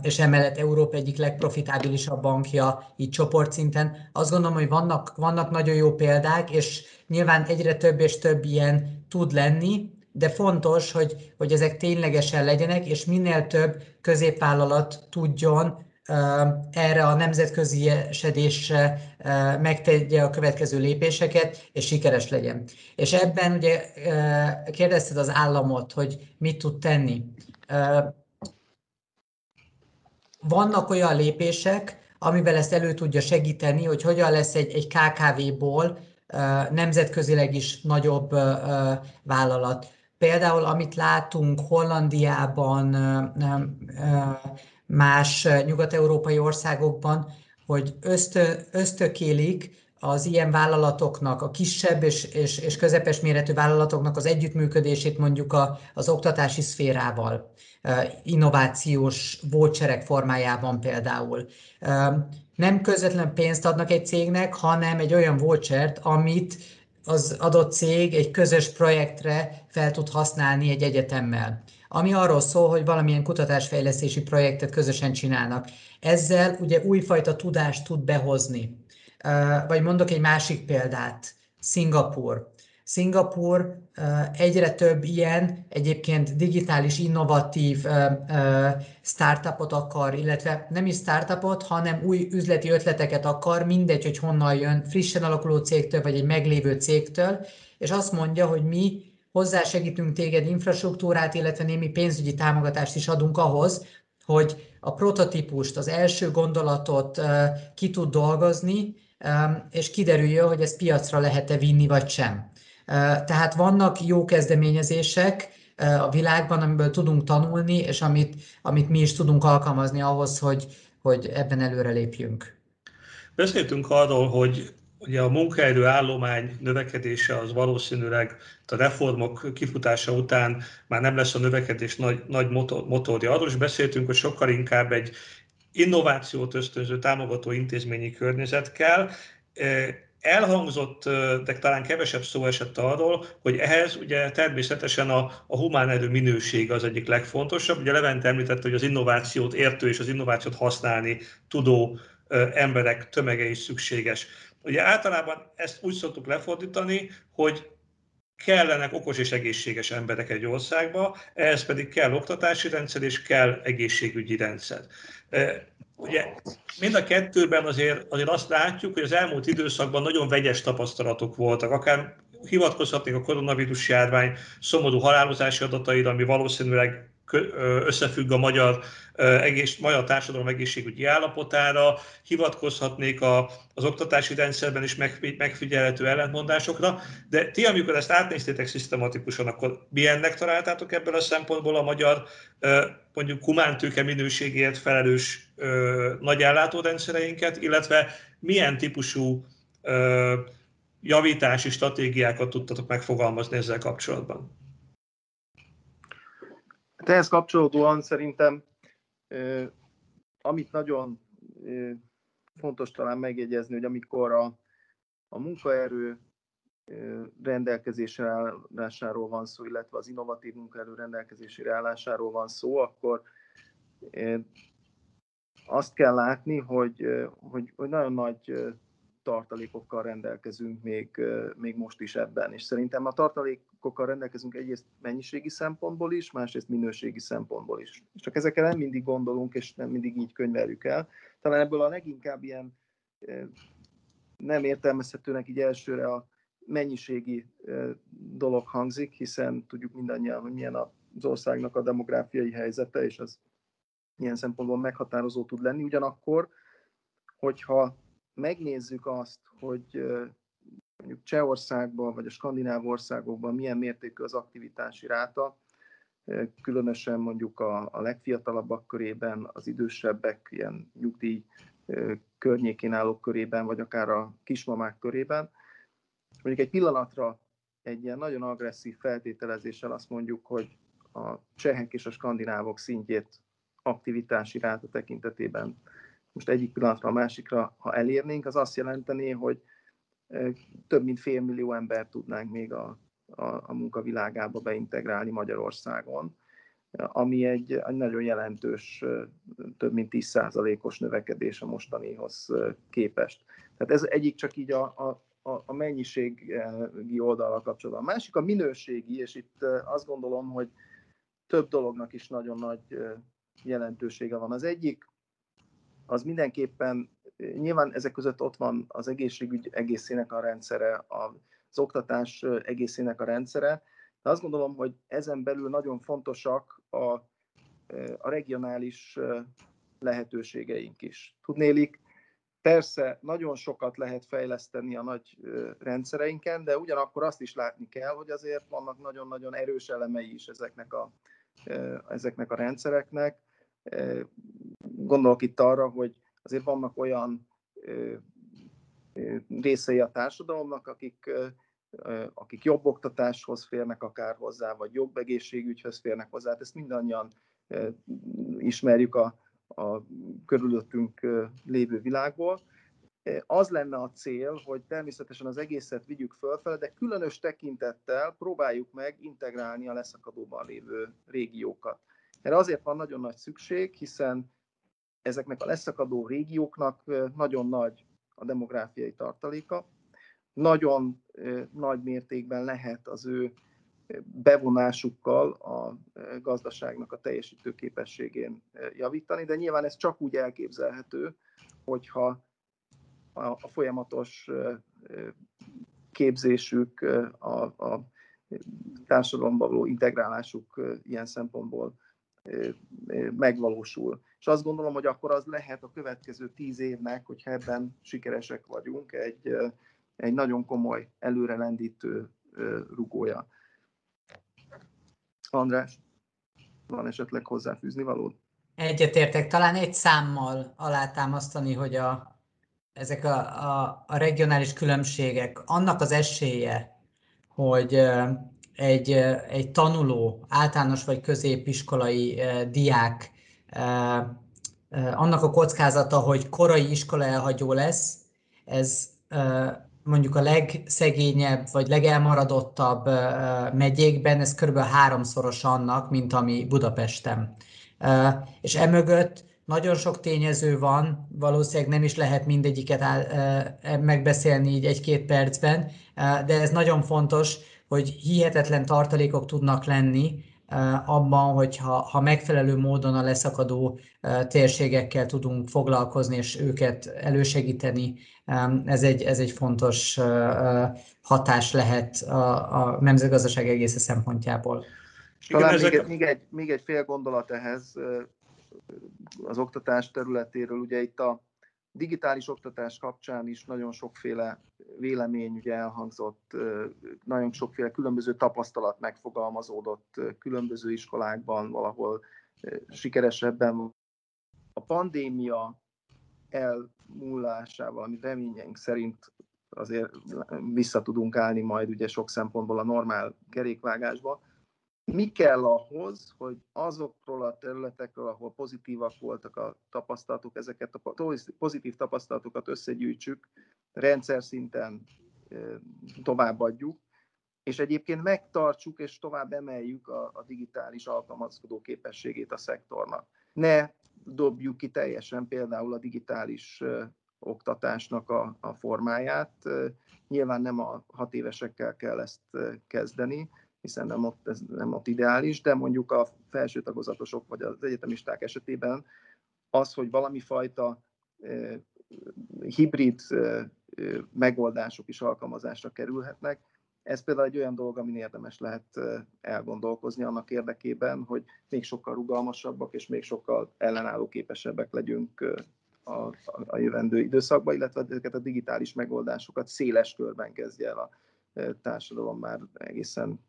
és emellett Európa egyik legprofitábilisabb bankja így csoportszinten. Azt gondolom, hogy vannak, vannak nagyon jó példák, és nyilván egyre több és több ilyen tud lenni, de fontos, hogy, hogy ezek ténylegesen legyenek, és minél több középvállalat tudjon erre a nemzetközi esedésre megtegye a következő lépéseket, és sikeres legyen. És ebben ugye kérdezted az államot, hogy mit tud tenni. Vannak olyan lépések, amivel ezt elő tudja segíteni, hogy hogyan lesz egy, egy KKV-ból nemzetközileg is nagyobb vállalat. Például, amit látunk Hollandiában, más nyugat-európai országokban, hogy ösztö, ösztökélik az ilyen vállalatoknak, a kisebb és, és, és közepes méretű vállalatoknak az együttműködését mondjuk a, az oktatási szférával, innovációs voucherek formájában például. Nem közvetlen pénzt adnak egy cégnek, hanem egy olyan vouchert, amit az adott cég egy közös projektre fel tud használni egy egyetemmel ami arról szól, hogy valamilyen kutatásfejlesztési projektet közösen csinálnak. Ezzel ugye újfajta tudást tud behozni. Vagy mondok egy másik példát, Szingapur. Szingapur egyre több ilyen egyébként digitális, innovatív startupot akar, illetve nem is startupot, hanem új üzleti ötleteket akar, mindegy, hogy honnan jön, frissen alakuló cégtől, vagy egy meglévő cégtől, és azt mondja, hogy mi hozzásegítünk téged infrastruktúrát, illetve némi pénzügyi támogatást is adunk ahhoz, hogy a prototípust, az első gondolatot ki tud dolgozni, és kiderüljön, hogy ezt piacra lehet-e vinni, vagy sem. Tehát vannak jó kezdeményezések a világban, amiből tudunk tanulni, és amit, amit mi is tudunk alkalmazni ahhoz, hogy, hogy ebben előre lépjünk. Beszéltünk arról, hogy Ugye a munkaerő állomány növekedése az valószínűleg a reformok kifutása után már nem lesz a növekedés nagy, nagy motor, motorja. Arról is beszéltünk, hogy sokkal inkább egy innovációt ösztönző támogató intézményi környezet kell. Elhangzott, de talán kevesebb szó esett arról, hogy ehhez ugye természetesen a, a humán erő minőség az egyik legfontosabb. Ugye Levent említette, hogy az innovációt értő és az innovációt használni tudó emberek tömege is szükséges. Ugye általában ezt úgy szoktuk lefordítani, hogy kellenek okos és egészséges emberek egy országba, ehhez pedig kell oktatási rendszer és kell egészségügyi rendszer. Ugye mind a kettőben azért, azért azt látjuk, hogy az elmúlt időszakban nagyon vegyes tapasztalatok voltak, akár hivatkozhatnék a koronavírus járvány szomorú halálozási adataira, ami valószínűleg összefügg a magyar, egész, magyar társadalom egészségügyi állapotára, hivatkozhatnék a, az oktatási rendszerben is megfigyelhető ellentmondásokra, de ti, amikor ezt átnéztétek szisztematikusan, akkor milyennek találtátok ebből a szempontból a magyar mondjuk humántőke minőségért felelős nagy ellátórendszereinket, illetve milyen típusú javítási stratégiákat tudtatok megfogalmazni ezzel kapcsolatban? Hát ehhez kapcsolódóan szerintem, amit nagyon fontos talán megjegyezni, hogy amikor a, a munkaerő rendelkezésre állásáról van szó, illetve az innovatív munkaerő rendelkezésére állásáról van szó, akkor azt kell látni, hogy, hogy, hogy nagyon nagy tartalékokkal rendelkezünk még, még most is ebben. És szerintem a tartalékokkal rendelkezünk egyrészt mennyiségi szempontból is, másrészt minőségi szempontból is. Csak ezekre nem mindig gondolunk, és nem mindig így könyveljük el. Talán ebből a leginkább ilyen nem értelmezhetőnek így elsőre a mennyiségi dolog hangzik, hiszen tudjuk mindannyian, hogy milyen az országnak a demográfiai helyzete, és az milyen szempontból meghatározó tud lenni. Ugyanakkor, hogyha megnézzük azt, hogy mondjuk Csehországban vagy a skandináv országokban milyen mértékű az aktivitási ráta, különösen mondjuk a, a legfiatalabbak körében, az idősebbek, ilyen nyugdíj környékén állók körében, vagy akár a kismamák körében. Mondjuk egy pillanatra egy ilyen nagyon agresszív feltételezéssel azt mondjuk, hogy a csehek és a skandinávok szintjét aktivitási ráta tekintetében most egyik pillanatra a másikra, ha elérnénk, az azt jelenteni, hogy több mint fél millió ember tudnánk még a, a, a munkavilágába beintegrálni Magyarországon, ami egy, egy nagyon jelentős, több mint 10%-os növekedés a mostanihoz képest. Tehát ez egyik csak így a, a, a mennyiségi oldalra kapcsolatban. A másik a minőségi, és itt azt gondolom, hogy több dolognak is nagyon nagy jelentősége van. Az egyik, az mindenképpen, nyilván ezek között ott van az egészségügy egészének a rendszere, az oktatás egészének a rendszere, de azt gondolom, hogy ezen belül nagyon fontosak a, a regionális lehetőségeink is. Tudnélik, persze nagyon sokat lehet fejleszteni a nagy rendszereinken, de ugyanakkor azt is látni kell, hogy azért vannak nagyon-nagyon erős elemei is ezeknek a, ezeknek a rendszereknek. Gondolok itt arra, hogy azért vannak olyan részei a társadalomnak, akik, akik jobb oktatáshoz férnek akár hozzá, vagy jobb egészségügyhöz férnek hozzá. Hát ezt mindannyian ismerjük a, a körülöttünk lévő világból. Az lenne a cél, hogy természetesen az egészet vigyük fölfele, de különös tekintettel próbáljuk meg integrálni a leszakadóban lévő régiókat. Erre azért van nagyon nagy szükség, hiszen ezeknek a leszakadó régióknak nagyon nagy a demográfiai tartaléka, nagyon nagy mértékben lehet az ő bevonásukkal a gazdaságnak a teljesítő képességén javítani, de nyilván ez csak úgy elképzelhető, hogyha a folyamatos képzésük, a, a társadalomba való integrálásuk ilyen szempontból megvalósul. És azt gondolom, hogy akkor az lehet a következő tíz évnek, hogyha ebben sikeresek vagyunk, egy, egy nagyon komoly előrelendítő rugója. András, van esetleg hozzáfűzni valód? Egyetértek, talán egy számmal alátámasztani, hogy a, ezek a, a, a regionális különbségek, annak az esélye, hogy egy, egy tanuló, általános vagy középiskolai diák annak a kockázata, hogy korai iskola elhagyó lesz, ez mondjuk a legszegényebb vagy legelmaradottabb megyékben, ez kb. háromszoros annak, mint ami Budapesten. És emögött nagyon sok tényező van, valószínűleg nem is lehet mindegyiket megbeszélni így egy-két percben, de ez nagyon fontos, hogy hihetetlen tartalékok tudnak lenni abban, hogy ha, ha megfelelő módon a leszakadó térségekkel tudunk foglalkozni és őket elősegíteni, ez egy, ez egy fontos hatás lehet a, a nemzetgazdaság egész szempontjából. Talán még, egy, még, egy, még egy fél gondolat ehhez az oktatás területéről. Ugye itt a digitális oktatás kapcsán is nagyon sokféle vélemény ugye elhangzott, nagyon sokféle különböző tapasztalat megfogalmazódott különböző iskolákban, valahol sikeresebben. A pandémia elmúlásával, amit reményeink szerint azért vissza tudunk állni majd ugye sok szempontból a normál kerékvágásba, mi kell ahhoz, hogy azokról a területekről, ahol pozitívak voltak a tapasztalatok, ezeket a pozitív tapasztalatokat összegyűjtsük, rendszer szinten továbbadjuk, és egyébként megtartsuk és tovább emeljük a, a digitális alkalmazkodó képességét a szektornak. Ne dobjuk ki teljesen például a digitális oktatásnak a, a formáját. Nyilván nem a hat évesekkel kell ezt kezdeni, hiszen nem ott, ez nem ott ideális, de mondjuk a felső tagozatosok vagy az egyetemisták esetében az, hogy valami fajta eh, hibrid eh, megoldások is alkalmazásra kerülhetnek, ez például egy olyan dolog, amin érdemes lehet elgondolkozni annak érdekében, hogy még sokkal rugalmasabbak és még sokkal ellenálló képesebbek legyünk a, a jövendő időszakban, illetve ezeket a digitális megoldásokat széles körben kezdje el a társadalom már egészen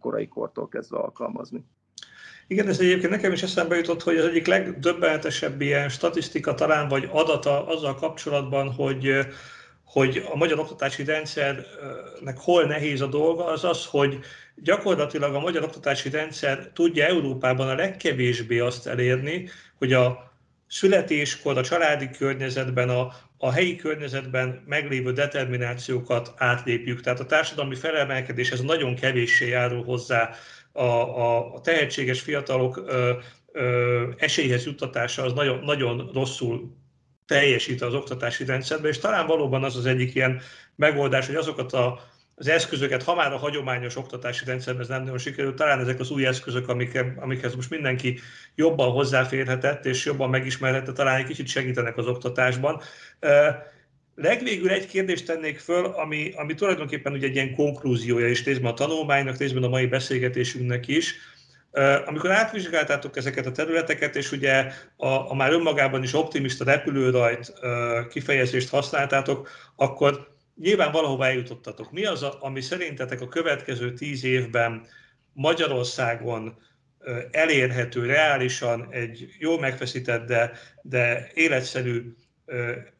korai kortól kezdve alkalmazni. Igen, ez egyébként nekem is eszembe jutott, hogy az egyik legdöbbenetesebb ilyen statisztika talán, vagy adata azzal kapcsolatban, hogy hogy a magyar oktatási rendszernek hol nehéz a dolga, az az, hogy gyakorlatilag a magyar oktatási rendszer tudja Európában a legkevésbé azt elérni, hogy a születéskor, a családi környezetben, a, a helyi környezetben meglévő determinációkat átlépjük. Tehát a társadalmi felemelkedéshez nagyon kevéssé járul hozzá a, a, a tehetséges fiatalok ö, ö, esélyhez juttatása az nagyon, nagyon rosszul teljesít az oktatási rendszerben, és talán valóban az az egyik ilyen megoldás, hogy azokat a, az eszközöket, ha már a hagyományos oktatási rendszerben ez nem nagyon sikerült, talán ezek az új eszközök, amik, amikhez most mindenki jobban hozzáférhetett és jobban megismerhette, talán egy kicsit segítenek az oktatásban. Legvégül egy kérdést tennék föl, ami, ami tulajdonképpen ugye egy ilyen konklúziója is részben a tanulmánynak, részben a mai beszélgetésünknek is, amikor átvizsgáltátok ezeket a területeket, és ugye a, a már önmagában is optimista repülőrajt kifejezést használtátok, akkor nyilván valahova eljutottatok. Mi az, ami szerintetek a következő tíz évben Magyarországon elérhető reálisan egy jól megfeszített, de, de életszerű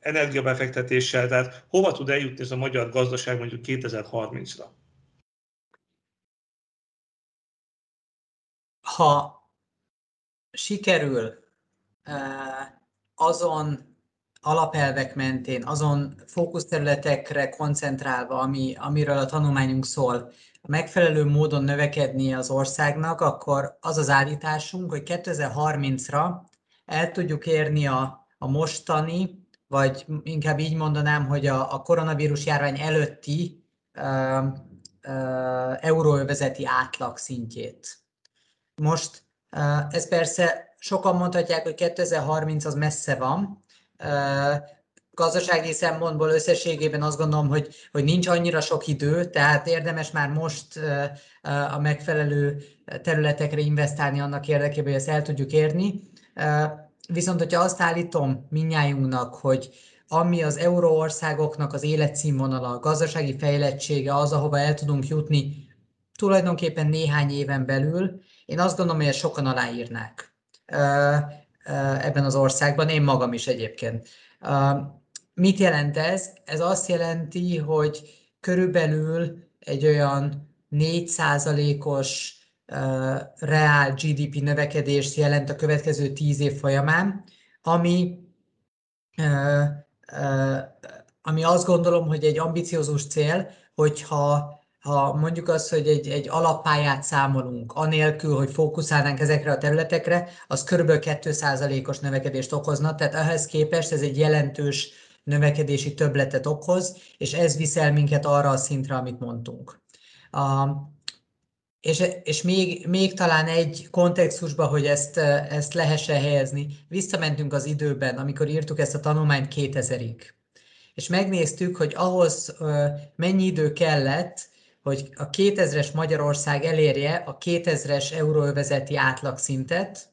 energiabefektetéssel, tehát hova tud eljutni ez a magyar gazdaság mondjuk 2030-ra? ha sikerül azon alapelvek mentén, azon fókuszterületekre koncentrálva, ami, amiről a tanulmányunk szól, megfelelő módon növekedni az országnak, akkor az az állításunk, hogy 2030-ra el tudjuk érni a, a mostani, vagy inkább így mondanám, hogy a, a koronavírus járvány előtti uh, uh, euróövezeti átlag szintjét. Most ez persze sokan mondhatják, hogy 2030 az messze van. Gazdasági szempontból összességében azt gondolom, hogy, hogy nincs annyira sok idő, tehát érdemes már most a megfelelő területekre investálni annak érdekében, hogy ezt el tudjuk érni. Viszont, hogyha azt állítom minnyájunknak, hogy ami az euróországoknak az életszínvonala, a gazdasági fejlettsége az, ahova el tudunk jutni tulajdonképpen néhány éven belül, én azt gondolom, hogy ezt sokan aláírnák ebben az országban, én magam is egyébként. Mit jelent ez? Ez azt jelenti, hogy körülbelül egy olyan 4%-os reál GDP növekedést jelent a következő 10 év folyamán, ami, ami azt gondolom, hogy egy ambiciózus cél, hogyha ha mondjuk azt, hogy egy, egy alappályát számolunk, anélkül, hogy fókuszálnánk ezekre a területekre, az kb. 2%-os növekedést okozna, tehát ehhez képest ez egy jelentős növekedési többletet okoz, és ez viszel minket arra a szintre, amit mondtunk. A, és, és még, még talán egy kontextusba, hogy ezt, ezt lehessen helyezni, visszamentünk az időben, amikor írtuk ezt a tanulmányt 2000-ig. És megnéztük, hogy ahhoz mennyi idő kellett, hogy a 2000-es Magyarország elérje a 2000-es euróövezeti átlagszintet,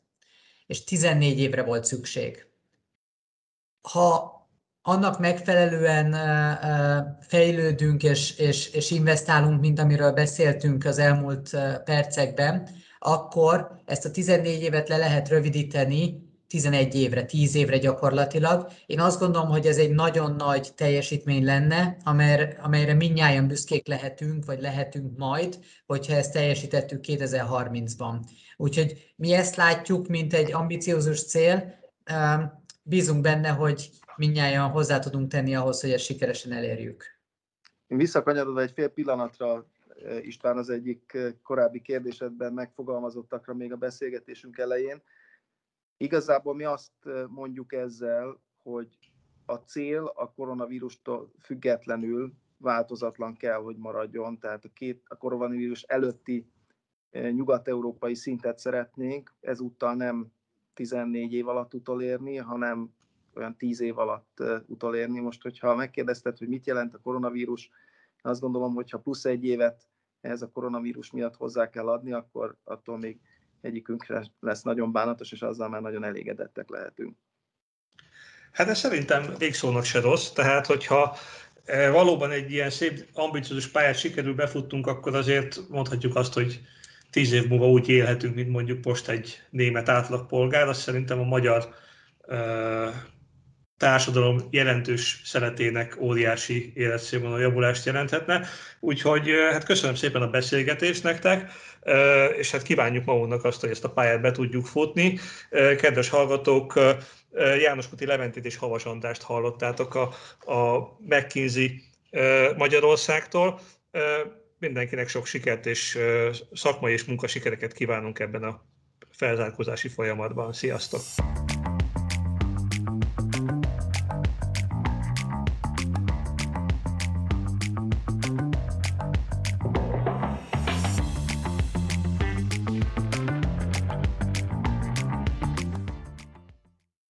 és 14 évre volt szükség. Ha annak megfelelően fejlődünk és, és, és investálunk, mint amiről beszéltünk az elmúlt percekben, akkor ezt a 14 évet le lehet rövidíteni 11 évre, 10 évre gyakorlatilag. Én azt gondolom, hogy ez egy nagyon nagy teljesítmény lenne, amelyre, amelyre minnyáján büszkék lehetünk, vagy lehetünk majd, hogyha ezt teljesítettük 2030-ban. Úgyhogy mi ezt látjuk, mint egy ambiciózus cél, bízunk benne, hogy minnyáján hozzá tudunk tenni ahhoz, hogy ezt sikeresen elérjük. Én visszakanyarodva egy fél pillanatra István az egyik korábbi kérdésedben megfogalmazottakra még a beszélgetésünk elején. Igazából mi azt mondjuk ezzel, hogy a cél a koronavírustól függetlenül változatlan kell, hogy maradjon, tehát a, két, a koronavírus előtti nyugat-európai szintet szeretnénk, ezúttal nem 14 év alatt utolérni, hanem olyan 10 év alatt utolérni. Most, hogyha megkérdezted, hogy mit jelent a koronavírus, azt gondolom, hogy ha plusz egy évet ehhez a koronavírus miatt hozzá kell adni, akkor attól még egyikünkre lesz nagyon bánatos, és azzal már nagyon elégedettek lehetünk. Hát ez szerintem végszónak se rossz, tehát hogyha e, valóban egy ilyen szép, ambiciózus pályát sikerül befuttunk, akkor azért mondhatjuk azt, hogy tíz év múlva úgy élhetünk, mint mondjuk most egy német átlagpolgár, azt szerintem a magyar uh, társadalom jelentős szeletének óriási életszínvonal javulást jelenthetne. Úgyhogy hát köszönöm szépen a beszélgetést nektek, és hát kívánjuk magunknak azt, hogy ezt a pályát be tudjuk futni. Kedves hallgatók, János Kuti Leventét és Havas Andrást hallottátok a, a McKinsey Magyarországtól. Mindenkinek sok sikert és szakmai és munkasikereket kívánunk ebben a felzárkózási folyamatban. Sziasztok!